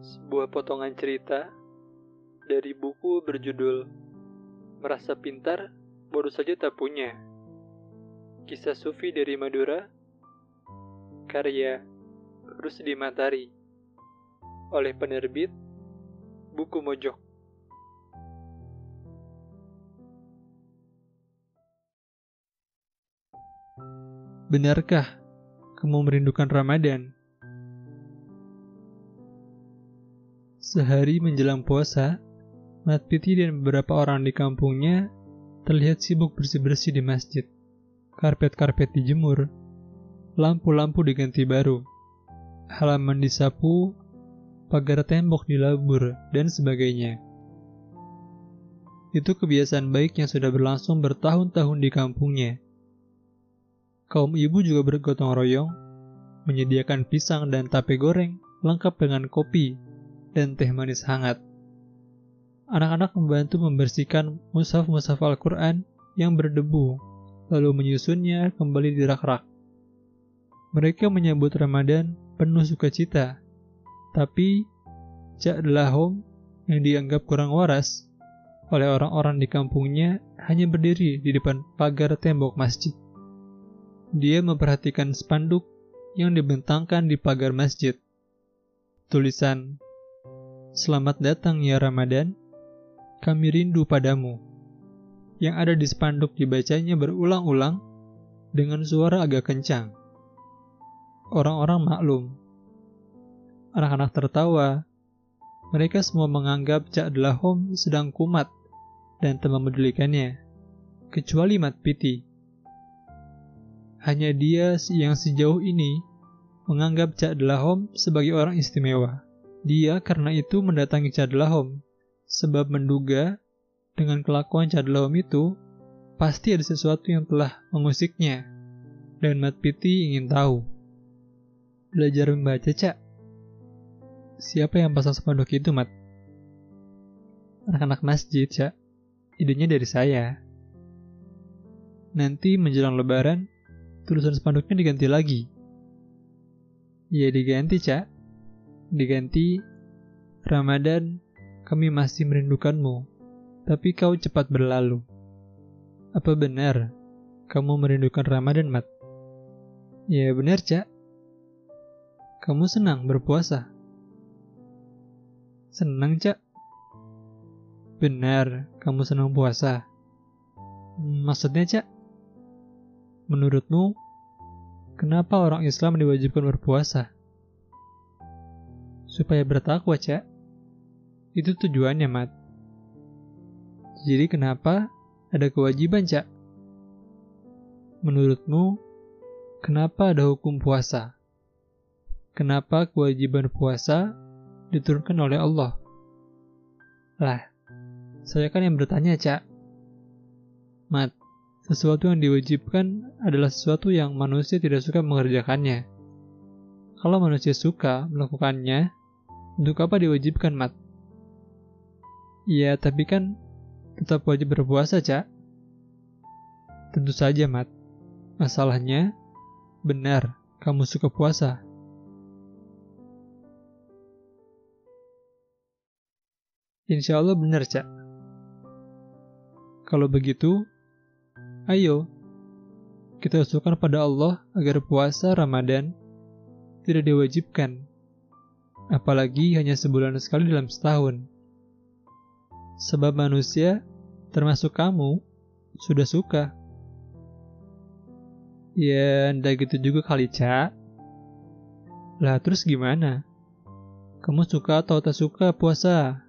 sebuah potongan cerita dari buku berjudul Merasa Pintar, Bodoh Saja Tak Punya. Kisah Sufi dari Madura, karya Rusdi Matari, oleh penerbit Buku Mojok. Benarkah kamu merindukan Ramadan? Sehari menjelang puasa, Mat Piti dan beberapa orang di kampungnya terlihat sibuk bersih-bersih di masjid. Karpet-karpet dijemur, lampu-lampu diganti baru, halaman disapu, pagar tembok dilabur, dan sebagainya. Itu kebiasaan baik yang sudah berlangsung bertahun-tahun di kampungnya kaum ibu juga bergotong royong, menyediakan pisang dan tape goreng, lengkap dengan kopi dan teh manis hangat. Anak-anak membantu membersihkan mushaf-mushaf Al-Quran yang berdebu, lalu menyusunnya kembali di rak-rak. Mereka menyambut Ramadan penuh sukacita, tapi Cak Delahom yang dianggap kurang waras oleh orang-orang di kampungnya hanya berdiri di depan pagar tembok masjid. Dia memperhatikan spanduk yang dibentangkan di pagar masjid. Tulisan, Selamat datang ya Ramadan, kami rindu padamu. Yang ada di spanduk dibacanya berulang-ulang dengan suara agak kencang. Orang-orang maklum. Anak-anak tertawa. Mereka semua menganggap Cak Delahom sedang kumat dan tak memedulikannya. Kecuali Mat Piti hanya dia yang sejauh ini menganggap Cak Delahom sebagai orang istimewa. Dia karena itu mendatangi Cak Delahom, sebab menduga dengan kelakuan Cak Delahom itu pasti ada sesuatu yang telah mengusiknya. Dan Mat Piti ingin tahu. Belajar membaca, Cak. Siapa yang pasang spanduk itu, Mat? Anak-anak masjid, Cak. Idenya dari saya. Nanti menjelang lebaran, tulisan spanduknya diganti lagi. Ya diganti, Cak. Diganti, Ramadan, kami masih merindukanmu, tapi kau cepat berlalu. Apa benar kamu merindukan Ramadan, Mat? Ya benar, Cak. Kamu senang berpuasa? Senang, Cak. Benar, kamu senang puasa. Maksudnya, Cak? Menurutmu, kenapa orang Islam diwajibkan berpuasa? Supaya bertakwa, Cak. Itu tujuannya, Mat. Jadi kenapa ada kewajiban, Cak? Menurutmu, kenapa ada hukum puasa? Kenapa kewajiban puasa diturunkan oleh Allah? Lah, saya kan yang bertanya, Cak. Mat, sesuatu yang diwajibkan adalah sesuatu yang manusia tidak suka mengerjakannya. Kalau manusia suka melakukannya, untuk apa diwajibkan, Mat? Ya, tapi kan tetap wajib berpuasa, Cak. Tentu saja, Mat. Masalahnya, benar, kamu suka puasa. Insya Allah benar, Cak. Kalau begitu, Ayo, kita usulkan pada Allah agar puasa Ramadan tidak diwajibkan, apalagi hanya sebulan sekali dalam setahun. Sebab manusia, termasuk kamu, sudah suka. Ya, ndak gitu juga kali, Cak. Lah, terus gimana? Kamu suka atau tak suka puasa?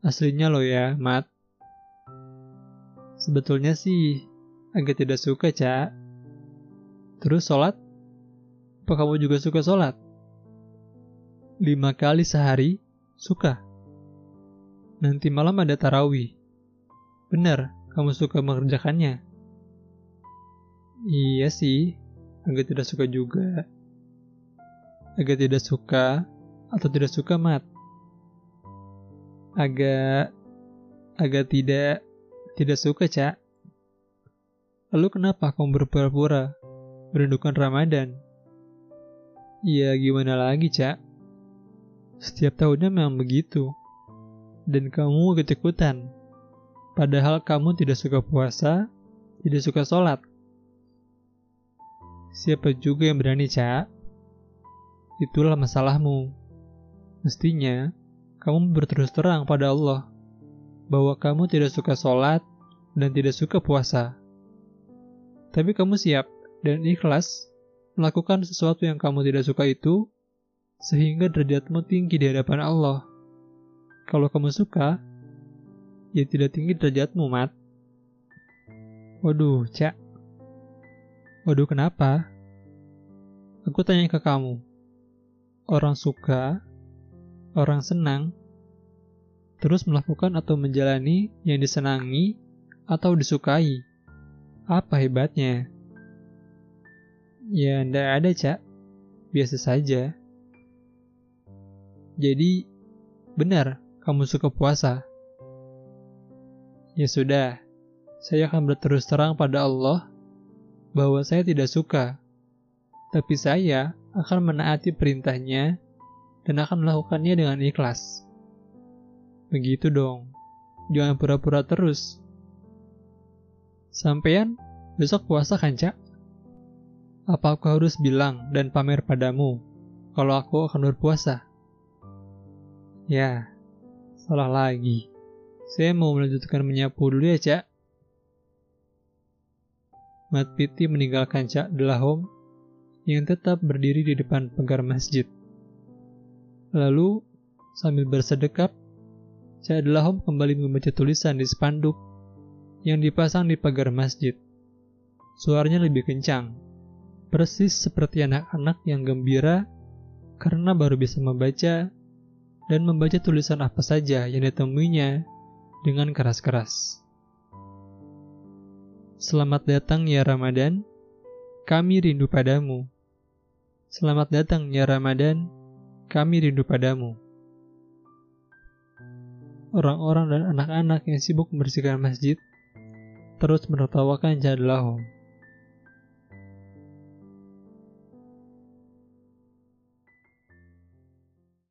Aslinya lo ya, Mat. Sebetulnya sih agak tidak suka, Cak. Terus sholat? Apa kamu juga suka sholat? Lima kali sehari? Suka. Nanti malam ada tarawih. Benar, kamu suka mengerjakannya? Iya sih, agak tidak suka juga. Agak tidak suka atau tidak suka mat? Agak agak tidak tidak suka, Cak. Lalu kenapa kamu berpura-pura merindukan Ramadan? Ya, gimana lagi, Cak? Setiap tahunnya memang begitu. Dan kamu ikut-ikutan. Padahal kamu tidak suka puasa, tidak suka sholat. Siapa juga yang berani, Cak? Itulah masalahmu. Mestinya, kamu berterus terang pada Allah bahwa kamu tidak suka sholat dan tidak suka puasa. Tapi kamu siap dan ikhlas melakukan sesuatu yang kamu tidak suka itu sehingga derajatmu tinggi di hadapan Allah. Kalau kamu suka, ya tidak tinggi derajatmu, Mat. Waduh, Cak. Waduh, kenapa? Aku tanya ke kamu. Orang suka, orang senang, terus melakukan atau menjalani yang disenangi atau disukai. Apa hebatnya? Ya, ndak ada, Cak. Biasa saja. Jadi, benar kamu suka puasa. Ya sudah, saya akan berterus terang pada Allah bahwa saya tidak suka. Tapi saya akan menaati perintahnya dan akan melakukannya dengan ikhlas. Begitu dong, jangan pura-pura terus. Sampean besok puasa kan, Cak? Apa aku harus bilang dan pamer padamu kalau aku akan berpuasa? Ya, salah lagi. Saya mau melanjutkan menyapu dulu ya, Cak. Mat Piti meninggalkan Cak Delahom yang tetap berdiri di depan pagar masjid. Lalu, sambil bersedekap, Cak Delahom kembali membaca tulisan di spanduk yang dipasang di pagar masjid. Suaranya lebih kencang, persis seperti anak-anak yang gembira karena baru bisa membaca dan membaca tulisan apa saja yang ditemuinya dengan keras-keras. Selamat datang ya Ramadan, kami rindu padamu. Selamat datang ya Ramadan, kami rindu padamu. Orang-orang dan anak-anak yang sibuk membersihkan masjid terus menertawakan Jadlahum.